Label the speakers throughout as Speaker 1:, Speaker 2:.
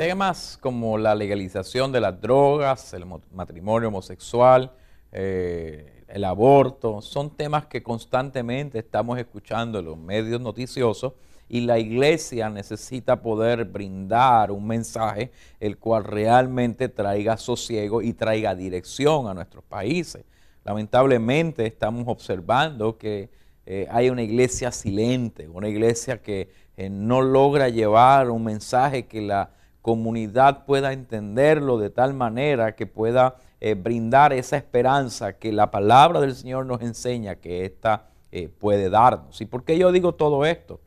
Speaker 1: Temas como la legalización de las drogas, el matrimonio homosexual, eh, el aborto, son temas que constantemente estamos escuchando en los medios noticiosos y la iglesia necesita poder brindar un mensaje el cual realmente traiga sosiego y traiga dirección a nuestros países. Lamentablemente estamos observando que eh, hay una iglesia silente, una iglesia que eh, no logra llevar un mensaje que la comunidad pueda entenderlo de tal manera que pueda eh, brindar esa esperanza que la palabra del Señor nos enseña que ésta puede darnos. ¿Y por qué yo digo todo esto?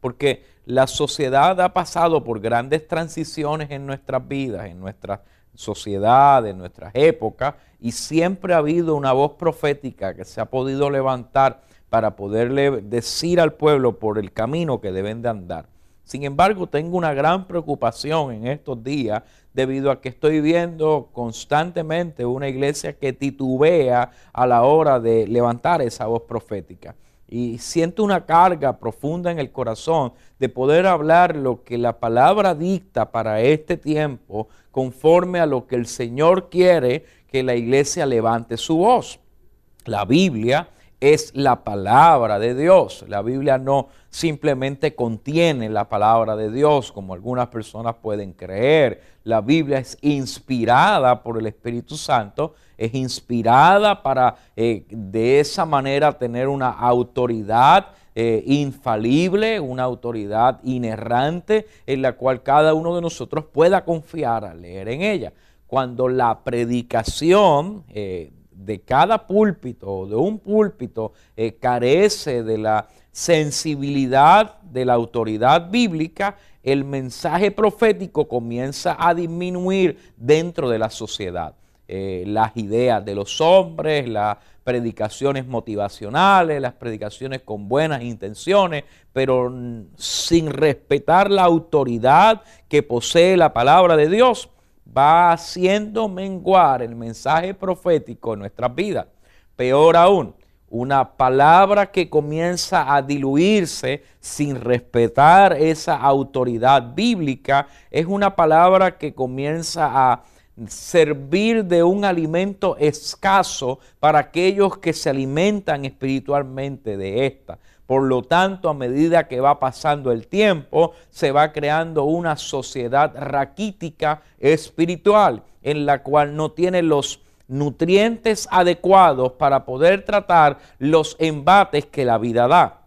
Speaker 1: porque la sociedad ha pasado por grandes transiciones en nuestras vidas, en nuestra sociedad, en nuestras épocas, y siempre ha habido una voz profética que se ha podido levantar para poderle decir al pueblo por el camino que deben de andar. Sin embargo, tengo una gran preocupación en estos días debido a que estoy viendo constantemente una iglesia que titubea a la hora de levantar esa voz profética y siento una carga profunda en el corazón de poder hablar lo que la palabra dicta para este tiempo conforme a lo que el Señor quiere que la iglesia levante su voz. La Biblia es la palabra de Dios. La Biblia no simplemente contiene la palabra de Dios como algunas personas pueden creer. La Biblia es inspirada por el Espíritu Santo, es inspirada para eh, de esa manera tener una autoridad eh, infalible, una autoridad inerrante en la cual cada uno de nosotros pueda confiar al leer en ella. Cuando la predicación eh, de cada púlpito o de un púlpito eh, carece de la sensibilidad de la autoridad bíblica, el mensaje profético comienza a disminuir dentro de la sociedad. Eh, las ideas de los hombres, las predicaciones motivacionales, las predicaciones con buenas intenciones, pero sin respetar la autoridad que posee la palabra de Dios, va haciendo menguar el mensaje profético en nuestras vidas. Peor aún, una palabra que comienza a diluirse sin respetar esa autoridad bíblica es una palabra que comienza a servir de un alimento escaso para aquellos que se alimentan espiritualmente de esta. Por lo tanto, a medida que va pasando el tiempo, se va creando una sociedad raquítica espiritual en la cual no tiene los nutrientes adecuados para poder tratar los embates que la vida da.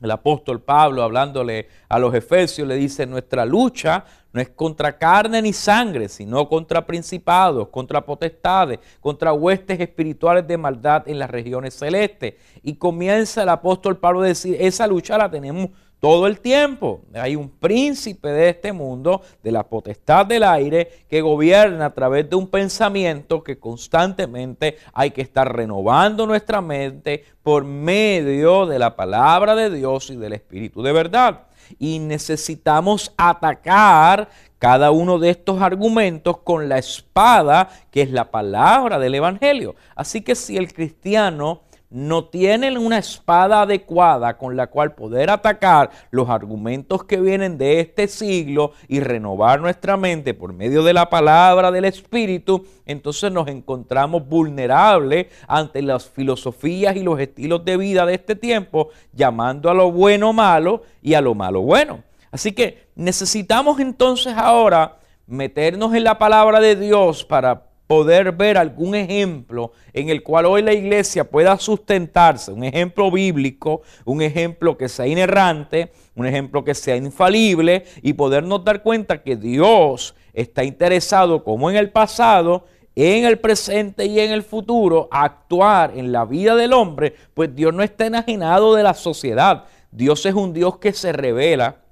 Speaker 1: El apóstol Pablo, hablándole a los efesios, le dice, nuestra lucha no es contra carne ni sangre, sino contra principados, contra potestades, contra huestes espirituales de maldad en las regiones celestes. Y comienza el apóstol Pablo a decir, esa lucha la tenemos todo el tiempo. Hay un príncipe de este mundo, de la potestad del aire, que gobierna a través de un pensamiento que constantemente hay que estar renovando nuestra mente por medio de la palabra de Dios y del Espíritu de verdad y necesitamos atacar cada uno de estos argumentos con la espada que es la palabra del Evangelio. Así que si el cristiano no tienen una espada adecuada con la cual poder atacar los argumentos que vienen de este siglo y renovar nuestra mente por medio de la palabra del Espíritu, entonces nos encontramos vulnerables ante las filosofías y los estilos de vida de este tiempo, llamando a lo bueno malo y a lo malo bueno. Así que necesitamos entonces ahora meternos en la palabra de Dios para poder ver algún ejemplo en el cual hoy la iglesia pueda sustentarse, un ejemplo bíblico, un ejemplo que sea inerrante, un ejemplo que sea infalible y podernos dar cuenta que Dios está interesado como en el pasado, en el presente y en el futuro, a actuar en la vida del hombre, pues Dios no está enajenado de la sociedad. Dios es un Dios que se revela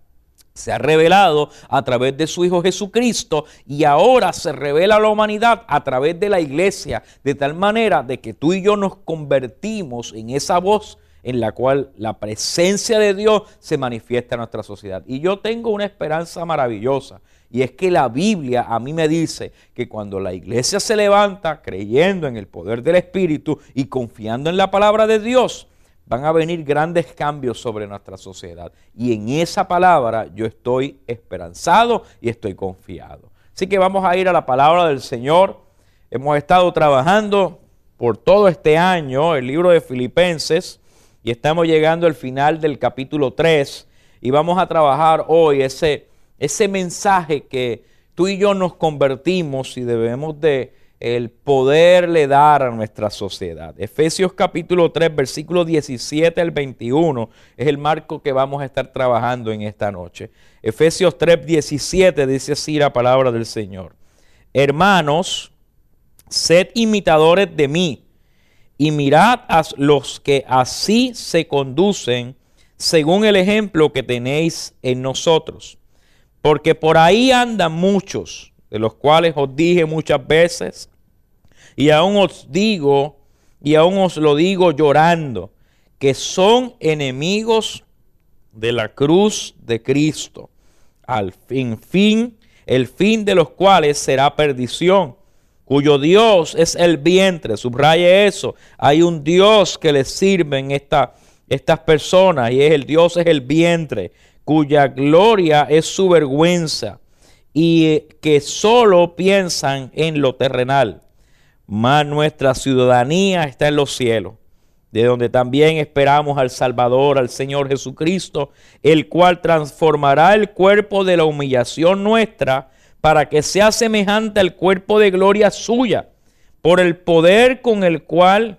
Speaker 1: se ha revelado a través de su Hijo Jesucristo y ahora se revela a la humanidad a través de la iglesia, de tal manera de que tú y yo nos convertimos en esa voz en la cual la presencia de Dios se manifiesta en nuestra sociedad. Y yo tengo una esperanza maravillosa. Y es que la Biblia a mí me dice que cuando la iglesia se levanta creyendo en el poder del Espíritu y confiando en la palabra de Dios, van a venir grandes cambios sobre nuestra sociedad. Y en esa palabra yo estoy esperanzado y estoy confiado. Así que vamos a ir a la palabra del Señor. Hemos estado trabajando por todo este año el libro de Filipenses y estamos llegando al final del capítulo 3 y vamos a trabajar hoy ese, ese mensaje que tú y yo nos convertimos y debemos de el poderle dar a nuestra sociedad. Efesios capítulo 3, versículo 17 al 21 es el marco que vamos a estar trabajando en esta noche. Efesios 3, 17 dice así la palabra del Señor. Hermanos, sed imitadores de mí y mirad a los que así se conducen según el ejemplo que tenéis en nosotros. Porque por ahí andan muchos, de los cuales os dije muchas veces, y aún os digo, y aún os lo digo llorando, que son enemigos de la cruz de Cristo, al fin, fin, el fin de los cuales será perdición cuyo Dios es el vientre, subraye eso, hay un Dios que le sirve en esta, estas personas y es el Dios es el vientre, cuya gloria es su vergüenza y que solo piensan en lo terrenal, mas nuestra ciudadanía está en los cielos, de donde también esperamos al Salvador, al Señor Jesucristo, el cual transformará el cuerpo de la humillación nuestra, para que sea semejante al cuerpo de gloria suya, por el poder con el cual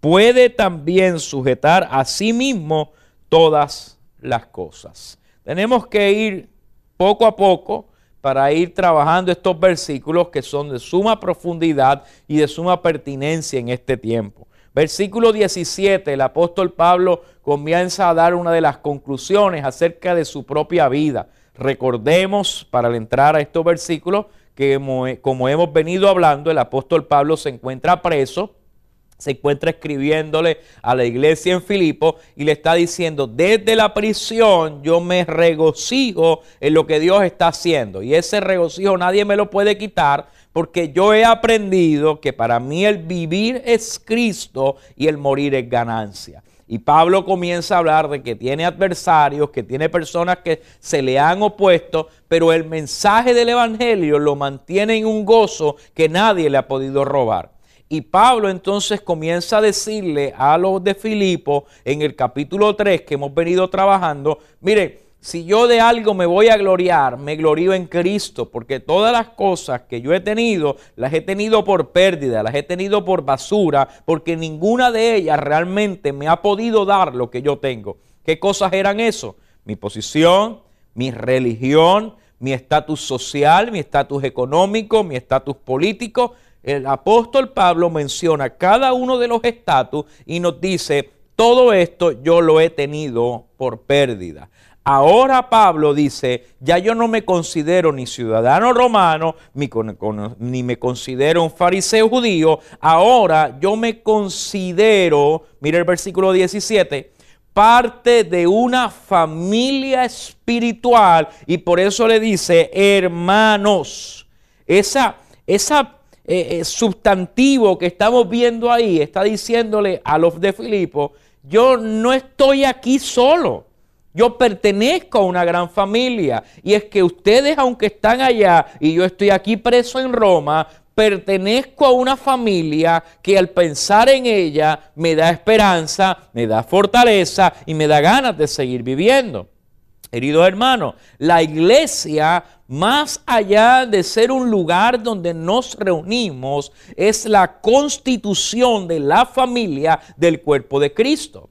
Speaker 1: puede también sujetar a sí mismo todas las cosas. Tenemos que ir poco a poco para ir trabajando estos versículos que son de suma profundidad y de suma pertinencia en este tiempo. Versículo 17, el apóstol Pablo comienza a dar una de las conclusiones acerca de su propia vida. Recordemos, para entrar a estos versículos, que como hemos venido hablando, el apóstol Pablo se encuentra preso, se encuentra escribiéndole a la iglesia en Filipo y le está diciendo, desde la prisión yo me regocijo en lo que Dios está haciendo. Y ese regocijo nadie me lo puede quitar porque yo he aprendido que para mí el vivir es Cristo y el morir es ganancia. Y Pablo comienza a hablar de que tiene adversarios, que tiene personas que se le han opuesto, pero el mensaje del Evangelio lo mantiene en un gozo que nadie le ha podido robar. Y Pablo entonces comienza a decirle a los de Filipo en el capítulo 3 que hemos venido trabajando, mire, si yo de algo me voy a gloriar, me glorío en Cristo, porque todas las cosas que yo he tenido, las he tenido por pérdida, las he tenido por basura, porque ninguna de ellas realmente me ha podido dar lo que yo tengo. ¿Qué cosas eran eso? Mi posición, mi religión, mi estatus social, mi estatus económico, mi estatus político. El apóstol Pablo menciona cada uno de los estatus y nos dice, todo esto yo lo he tenido por pérdida. Ahora Pablo dice, ya yo no me considero ni ciudadano romano, ni, me considero un fariseo judío, ahora yo me considero, mire el versículo 17, parte de una familia espiritual y por eso le dice hermanos. Esa, esa eh, eh, sustantivo que estamos viendo ahí está diciéndole a los de Filipo, yo no estoy aquí solo. Yo pertenezco a una gran familia. Y es que ustedes, aunque están allá y yo estoy aquí preso en Roma, pertenezco a una familia que al pensar en ella me da esperanza, me da fortaleza y me da ganas de seguir viviendo. Queridos hermanos, la iglesia, más allá de ser un lugar donde nos reunimos, es la constitución de la familia del cuerpo de Cristo.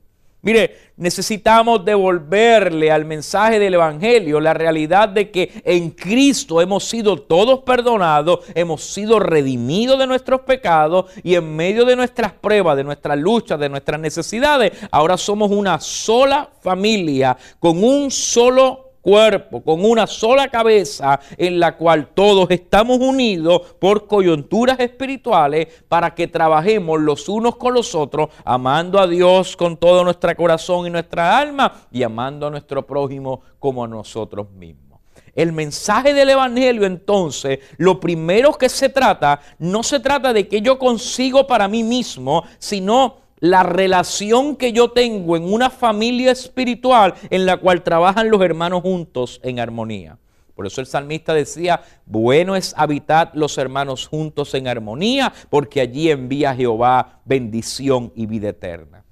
Speaker 1: Mire, necesitamos devolverle al mensaje del Evangelio la realidad de que en Cristo hemos sido todos perdonados, hemos sido redimidos de nuestros pecados y en medio de nuestras pruebas, de nuestras luchas, de nuestras necesidades, ahora somos una sola familia con un solo cuerpo, con una sola cabeza en la cual todos estamos unidos por coyunturas espirituales para que trabajemos los unos con los otros, amando a Dios con todo nuestro corazón y nuestra alma y amando a nuestro prójimo como a nosotros mismos. El mensaje del Evangelio entonces, lo primero que se trata, no se trata de que yo consigo para mí mismo, sino la relación que yo tengo en una familia espiritual en la cual trabajan los hermanos juntos en armonía. Por eso el salmista decía, bueno es habitar los hermanos juntos en armonía, porque allí envía Jehová bendición y vida eterna.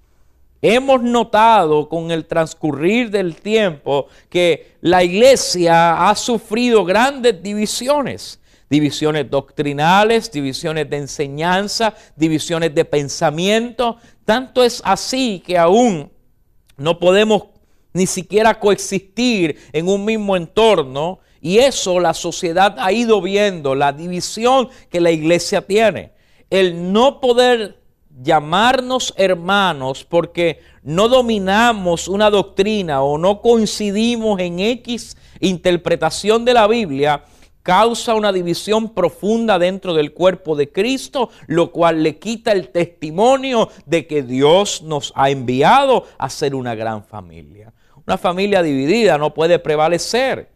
Speaker 1: Hemos notado con el transcurrir del tiempo que la iglesia ha sufrido grandes divisiones divisiones doctrinales, divisiones de enseñanza, divisiones de pensamiento. Tanto es así que aún no podemos ni siquiera coexistir en un mismo entorno. Y eso la sociedad ha ido viendo, la división que la iglesia tiene. El no poder llamarnos hermanos porque no dominamos una doctrina o no coincidimos en X interpretación de la Biblia, causa una división profunda dentro del cuerpo de Cristo, lo cual le quita el testimonio de que Dios nos ha enviado a ser una gran familia. Una familia dividida no puede prevalecer.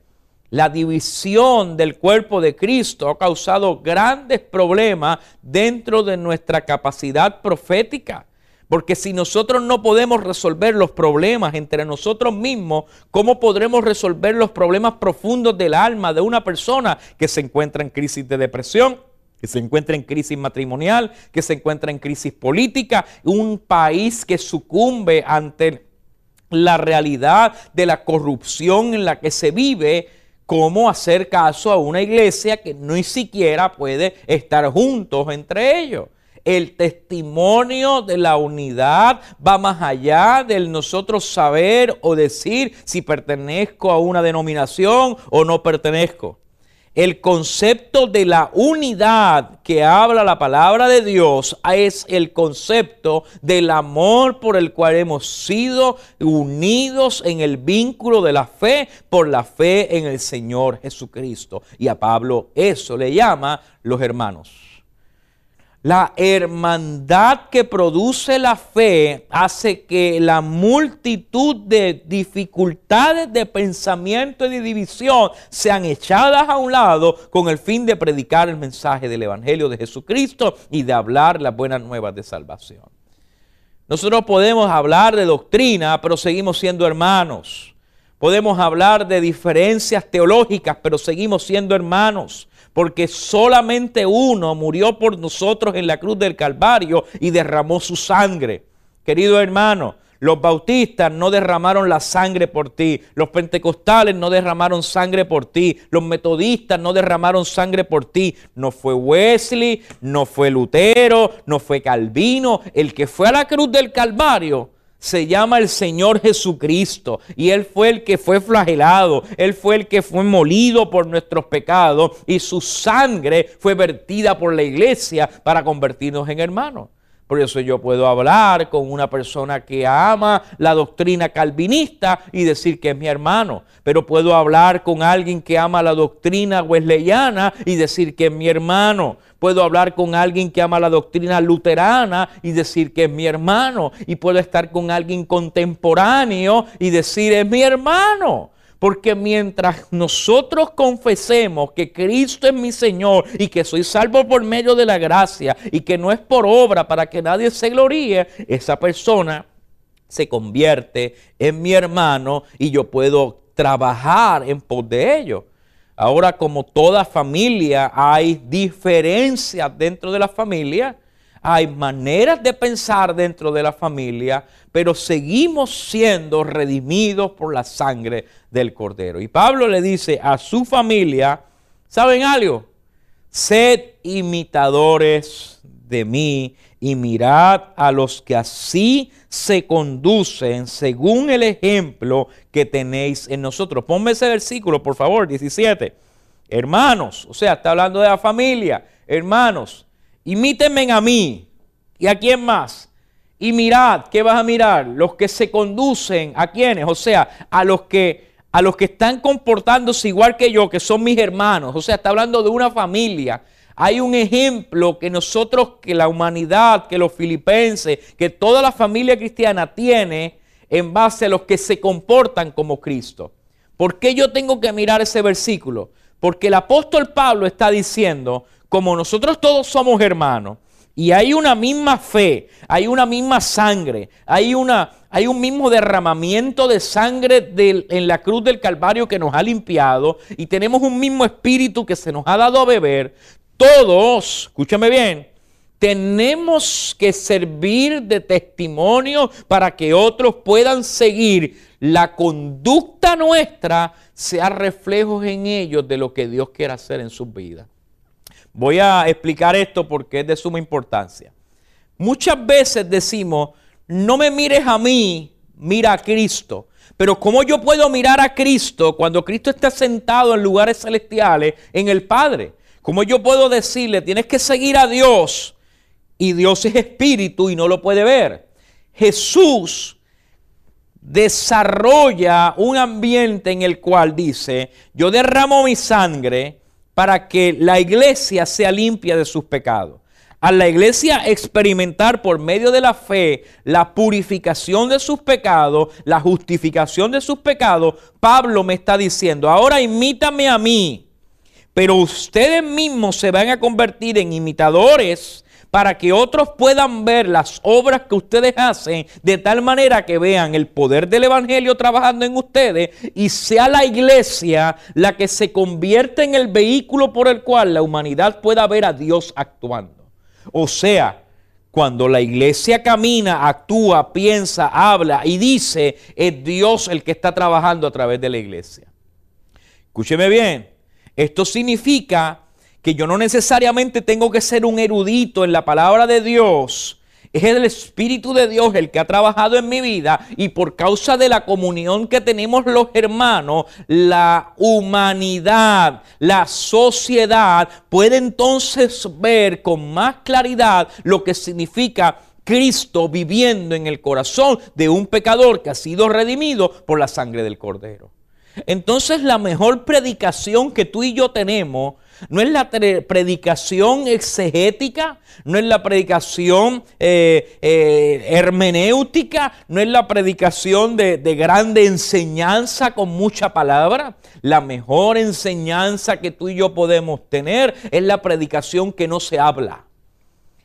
Speaker 1: La división del cuerpo de Cristo ha causado grandes problemas dentro de nuestra capacidad profética. Porque si nosotros no podemos resolver los problemas entre nosotros mismos, ¿cómo podremos resolver los problemas profundos del alma de una persona que se encuentra en crisis de depresión? que se encuentra en crisis matrimonial, que se encuentra en crisis política, un país que sucumbe ante la realidad de la corrupción en la que se vive, cómo hacer caso a una iglesia que ni siquiera puede estar juntos entre ellos. El testimonio de la unidad va más allá del nosotros saber o decir si pertenezco a una denominación o no pertenezco. El concepto de la unidad que habla la palabra de Dios es el concepto del amor por el cual hemos sido unidos en el vínculo de la fe por la fe en el Señor Jesucristo. Y a Pablo eso le llama los hermanos. La hermandad que produce la fe hace que la multitud de dificultades de pensamiento y de división sean echadas a un lado con el fin de predicar el mensaje del Evangelio de Jesucristo y de hablar las buenas nuevas de salvación. Nosotros podemos hablar de doctrina, pero seguimos siendo hermanos. Podemos hablar de diferencias teológicas, pero seguimos siendo hermanos porque solamente uno murió por nosotros en la cruz del Calvario y derramó su sangre. Querido hermano, los bautistas no derramaron la sangre por ti. Los pentecostales no derramaron sangre por ti. Los metodistas no derramaron sangre por ti. No fue Wesley, no fue Lutero, no fue Calvino. El que fue a la cruz del Calvario se llama el Señor Jesucristo y Él fue el que fue flagelado, Él fue el que fue molido por nuestros pecados y su sangre fue vertida por la iglesia para convertirnos en hermanos. Por eso yo puedo hablar con una persona que ama la doctrina calvinista y decir que es mi hermano. Pero puedo hablar con alguien que ama la doctrina wesleyana y decir que es mi hermano. Puedo hablar con alguien que ama la doctrina luterana y decir que es mi hermano. Y puedo estar con alguien contemporáneo y decir es mi hermano. Porque mientras nosotros confesemos que Cristo es mi Señor y que soy salvo por medio de la gracia y que no es por obra para que nadie se gloríe, esa persona se convierte en mi hermano y yo puedo trabajar en pos de ello. Ahora, como toda familia, hay diferencias dentro de la familia hay maneras de pensar dentro de la familia, pero seguimos siendo redimidos por la sangre del Cordero. Y Pablo le dice a su familia, ¿saben algo? Sed imitadores de mí y mirad a los que así se conducen según el ejemplo que tenéis en nosotros. Ponme ese versículo, por favor, 17. Hermanos, o sea, está hablando de la familia. Hermanos, imítenme a mí. ¿Y a quién más? Y mirad, ¿qué vas a mirar? Los que se conducen, ¿a quiénes? O sea, a los que a los que están comportándose igual que yo, que son mis hermanos, o sea, está hablando de una familia. Hay un ejemplo que nosotros, que la humanidad, que los filipenses, que toda la familia cristiana tiene en base a los que se comportan como Cristo. ¿Por qué yo tengo que mirar ese versículo? Porque el apóstol Pablo está diciendo, como nosotros todos somos hermanos, y hay una misma fe, hay una misma sangre, hay, una, hay un mismo derramamiento de sangre en la cruz del Calvario que nos ha limpiado y tenemos un mismo espíritu que se nos ha dado a beber. Todos, escúchame bien, tenemos que servir de testimonio para que otros puedan seguir la conducta nuestra, sea reflejos en ellos de lo que Dios quiere hacer en sus vidas. Voy a explicar esto porque es de suma importancia. Muchas veces decimos, no me mires a mí, mira a Cristo. Pero ¿cómo yo puedo mirar a Cristo cuando Cristo está sentado en lugares celestiales en el Padre? ¿Cómo yo puedo decirle, tienes que seguir a Dios y Dios es espíritu y no lo puede ver? Jesús desarrolla un ambiente en el cual dice, yo derramo mi sangre para que la iglesia sea limpia de sus pecados. A la iglesia experimentar por medio de la fe la purificación de sus pecados, la justificación de sus pecados, Pablo me está diciendo, ahora imítame a mí, pero ustedes mismos se van a convertir en imitadores para que otros puedan ver las obras que ustedes hacen de tal manera que vean el poder del Evangelio trabajando en ustedes y sea la iglesia la que se convierte en el vehículo por el cual la humanidad pueda ver a Dios actuando. O sea, cuando la iglesia camina, actúa, piensa, habla y dice, es Dios el que está trabajando a través de la iglesia. Escúcheme bien, esto significa que yo no necesariamente tengo que ser un erudito en la palabra de Dios. Es el Espíritu de Dios el que ha trabajado en mi vida y por causa de la comunión que tenemos los hermanos, la humanidad, la sociedad puede entonces ver con más claridad lo que significa Cristo viviendo en el corazón de un pecador que ha sido redimido por la sangre del Cordero. Entonces la mejor predicación que tú y yo tenemos no es la predicación exegética, no es la predicación eh, eh, hermenéutica, no es la predicación de, de grande enseñanza con mucha palabra. La mejor enseñanza que tú y yo podemos tener es la predicación que no se habla.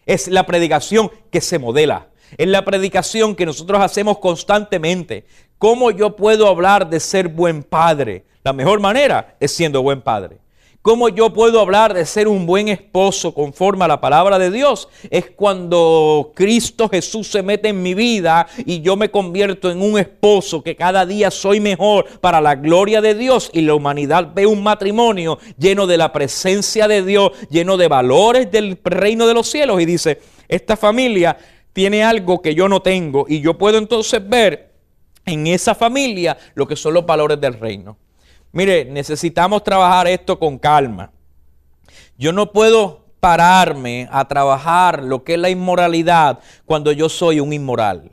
Speaker 1: Es la predicación que se modela. Es la predicación que nosotros hacemos constantemente. ¿Cómo yo puedo hablar de ser buen padre? La mejor manera es siendo buen padre. ¿Cómo yo puedo hablar de ser un buen esposo conforme a la palabra de Dios? Es cuando Cristo Jesús se mete en mi vida y yo me convierto en un esposo que cada día soy mejor para la gloria de Dios y la humanidad ve un matrimonio lleno de la presencia de Dios, lleno de valores del reino de los cielos y dice, esta familia tiene algo que yo no tengo y yo puedo entonces ver en esa familia lo que son los valores del reino. Mire, necesitamos trabajar esto con calma. Yo no puedo pararme a trabajar lo que es la inmoralidad cuando yo soy un inmoral.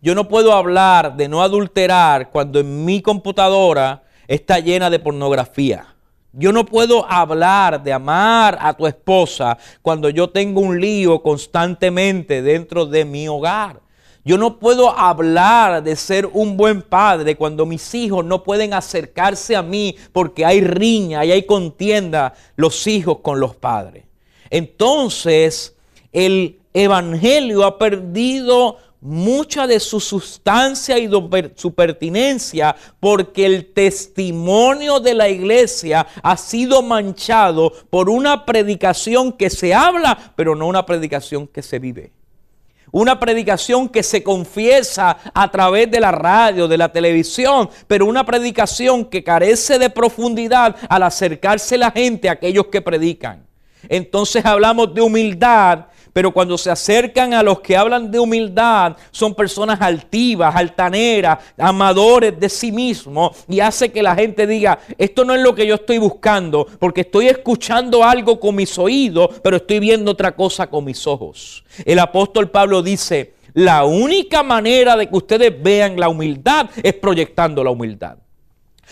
Speaker 1: Yo no puedo hablar de no adulterar cuando en mi computadora está llena de pornografía. Yo no puedo hablar de amar a tu esposa cuando yo tengo un lío constantemente dentro de mi hogar. Yo no puedo hablar de ser un buen padre cuando mis hijos no pueden acercarse a mí porque hay riña y hay contienda los hijos con los padres. Entonces, el Evangelio ha perdido mucha de su sustancia y su pertinencia porque el testimonio de la iglesia ha sido manchado por una predicación que se habla, pero no una predicación que se vive. Una predicación que se confiesa a través de la radio, de la televisión, pero una predicación que carece de profundidad al acercarse la gente a aquellos que predican. Entonces hablamos de humildad pero cuando se acercan a los que hablan de humildad, son personas altivas, altaneras, amadores de sí mismos. Y hace que la gente diga, esto no es lo que yo estoy buscando, porque estoy escuchando algo con mis oídos, pero estoy viendo otra cosa con mis ojos. El apóstol Pablo dice, la única manera de que ustedes vean la humildad es proyectando la humildad.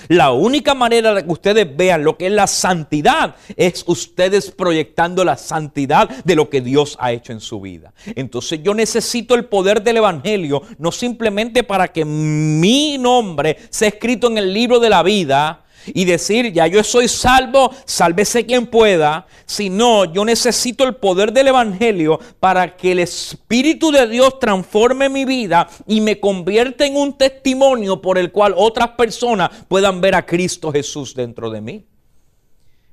Speaker 1: La única manera de que ustedes vean lo que es la santidad es ustedes proyectando la santidad de lo que Dios ha hecho en su vida. Entonces yo necesito el poder del Evangelio, no simplemente para que mi nombre sea escrito en el libro de la vida, y decir, ya yo soy salvo, sálvese quien pueda, sino yo necesito el poder del Evangelio para que el Espíritu de Dios transforme mi vida y me convierta en un testimonio por el cual otras personas puedan ver a Cristo Jesús dentro de mí.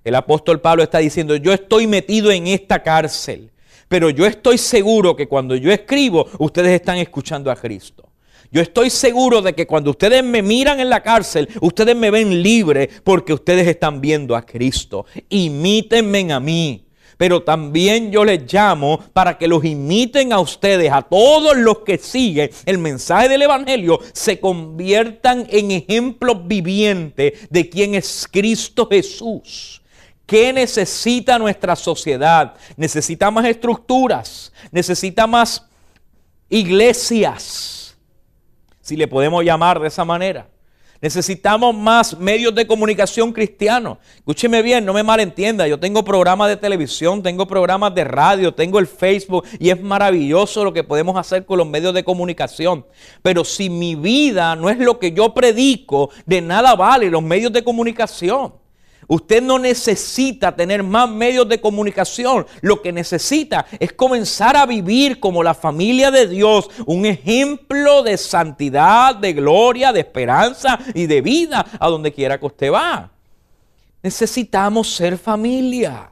Speaker 1: El apóstol Pablo está diciendo, yo estoy metido en esta cárcel, pero yo estoy seguro que cuando yo escribo, ustedes están escuchando a Cristo. Yo estoy seguro de que cuando ustedes me miran en la cárcel, ustedes me ven libre porque ustedes están viendo a Cristo. Imítenme a mí. Pero también yo les llamo para que los imiten a ustedes, a todos los que siguen el mensaje del Evangelio, se conviertan en ejemplos vivientes de quién es Cristo Jesús. ¿Qué necesita nuestra sociedad? Necesita más estructuras, necesita más iglesias si le podemos llamar de esa manera. Necesitamos más medios de comunicación cristianos. Escúcheme bien, no me malentienda. Yo tengo programas de televisión, tengo programas de radio, tengo el Facebook y es maravilloso lo que podemos hacer con los medios de comunicación. Pero si mi vida no es lo que yo predico, de nada vale los medios de comunicación. Usted no necesita tener más medios de comunicación. Lo que necesita es comenzar a vivir como la familia de Dios, un ejemplo de santidad, de gloria, de esperanza y de vida a donde quiera que usted va. Necesitamos ser familia.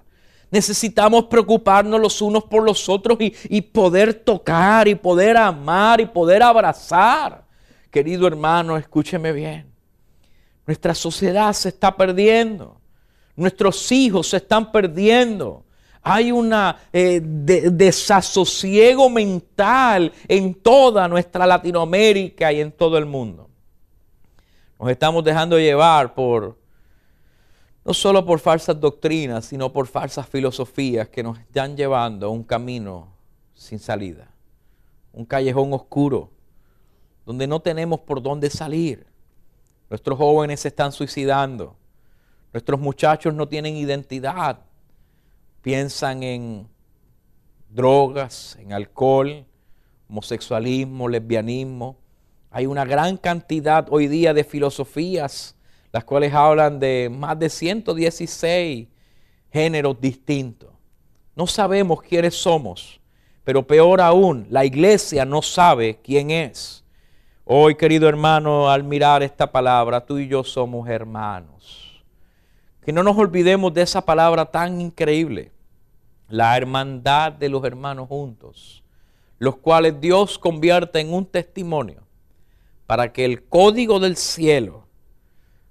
Speaker 1: Necesitamos preocuparnos los unos por los otros y, poder tocar y poder amar y poder abrazar. Querido hermano, escúcheme bien. Nuestra sociedad se está perdiendo. Nuestros hijos se están perdiendo. Hay un eh, desasosiego mental en toda nuestra Latinoamérica y en todo el mundo. Nos estamos dejando llevar por, no solo por falsas doctrinas, sino por falsas filosofías que nos están llevando a un camino sin salida, un callejón oscuro, donde no tenemos por dónde salir. Nuestros jóvenes se están suicidando. Nuestros muchachos no tienen identidad. Piensan en drogas, en alcohol, homosexualismo, lesbianismo. Hay una gran cantidad hoy día de filosofías, las cuales hablan de más de 116 géneros distintos. No sabemos quiénes somos, pero peor aún, la iglesia no sabe quién es. Hoy, querido hermano, al mirar esta palabra, tú y yo somos hermanos. Que no nos olvidemos de esa palabra tan increíble, la hermandad de los hermanos juntos, los cuales Dios convierte en un testimonio para que el código del cielo,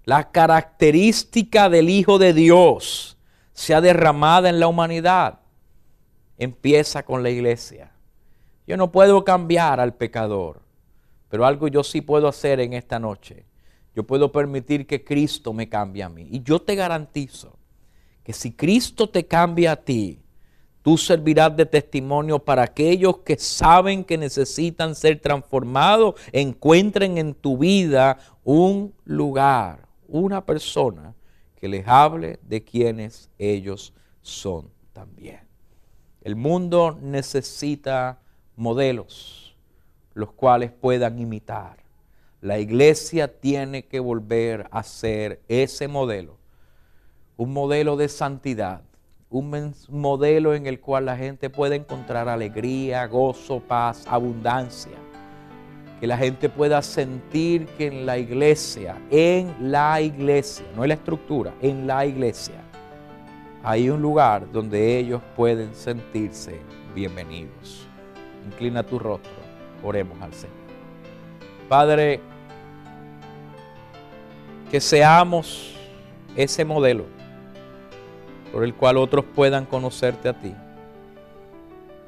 Speaker 1: la característica del Hijo de Dios, sea derramada en la humanidad. Empieza con la iglesia. Yo no puedo cambiar al pecador, pero algo yo sí puedo hacer en esta noche yo puedo permitir que Cristo me cambie a mí. Y yo te garantizo que si Cristo te cambia a ti, tú servirás de testimonio para aquellos que saben que necesitan ser transformados, encuentren en tu vida un lugar, una persona que les hable de quienes ellos son también. El mundo necesita modelos, los cuales puedan imitar. La iglesia tiene que volver a ser ese modelo, un modelo de santidad, un modelo en el cual la gente pueda encontrar alegría, gozo, paz, abundancia. Que la gente pueda sentir que en la iglesia, en la iglesia, no en la estructura, en la iglesia, hay un lugar donde ellos pueden sentirse bienvenidos. Inclina tu rostro, oremos al Señor. Padre, que seamos ese modelo por el cual otros puedan conocerte a ti.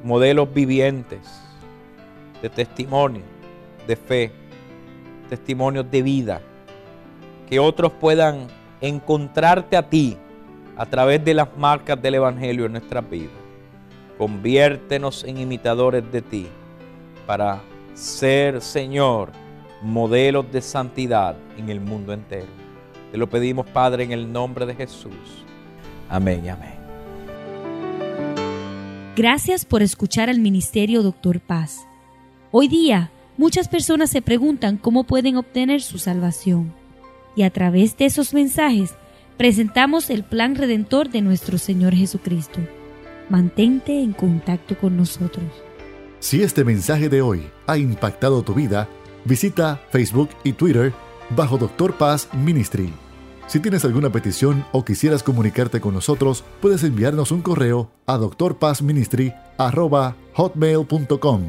Speaker 1: Modelos vivientes de testimonio, de fe, testimonios de vida. Que otros puedan encontrarte a ti a través de las marcas del Evangelio en nuestras vidas. Conviértenos en imitadores de ti para ser, Señor, modelos de santidad en el mundo entero. Te lo pedimos, Padre, en el nombre de Jesús. Amén y amén.
Speaker 2: Gracias por escuchar al Ministerio Doctor Paz. Hoy día, muchas personas se preguntan cómo pueden obtener su salvación. Y a través de esos mensajes, presentamos el plan redentor de nuestro Señor Jesucristo. Mantente en contacto con nosotros.
Speaker 3: Si este mensaje de hoy ha impactado tu vida, visita Facebook y Twitter bajo Doctor Paz Ministry. Si tienes alguna petición o quisieras comunicarte con nosotros, puedes enviarnos un correo a drpazministry@hotmail.com.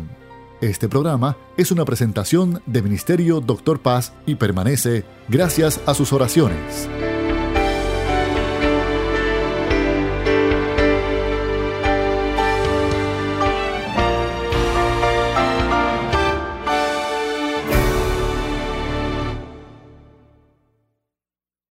Speaker 3: Este programa es una presentación de Ministerio Doctor Paz y permanece gracias a sus oraciones.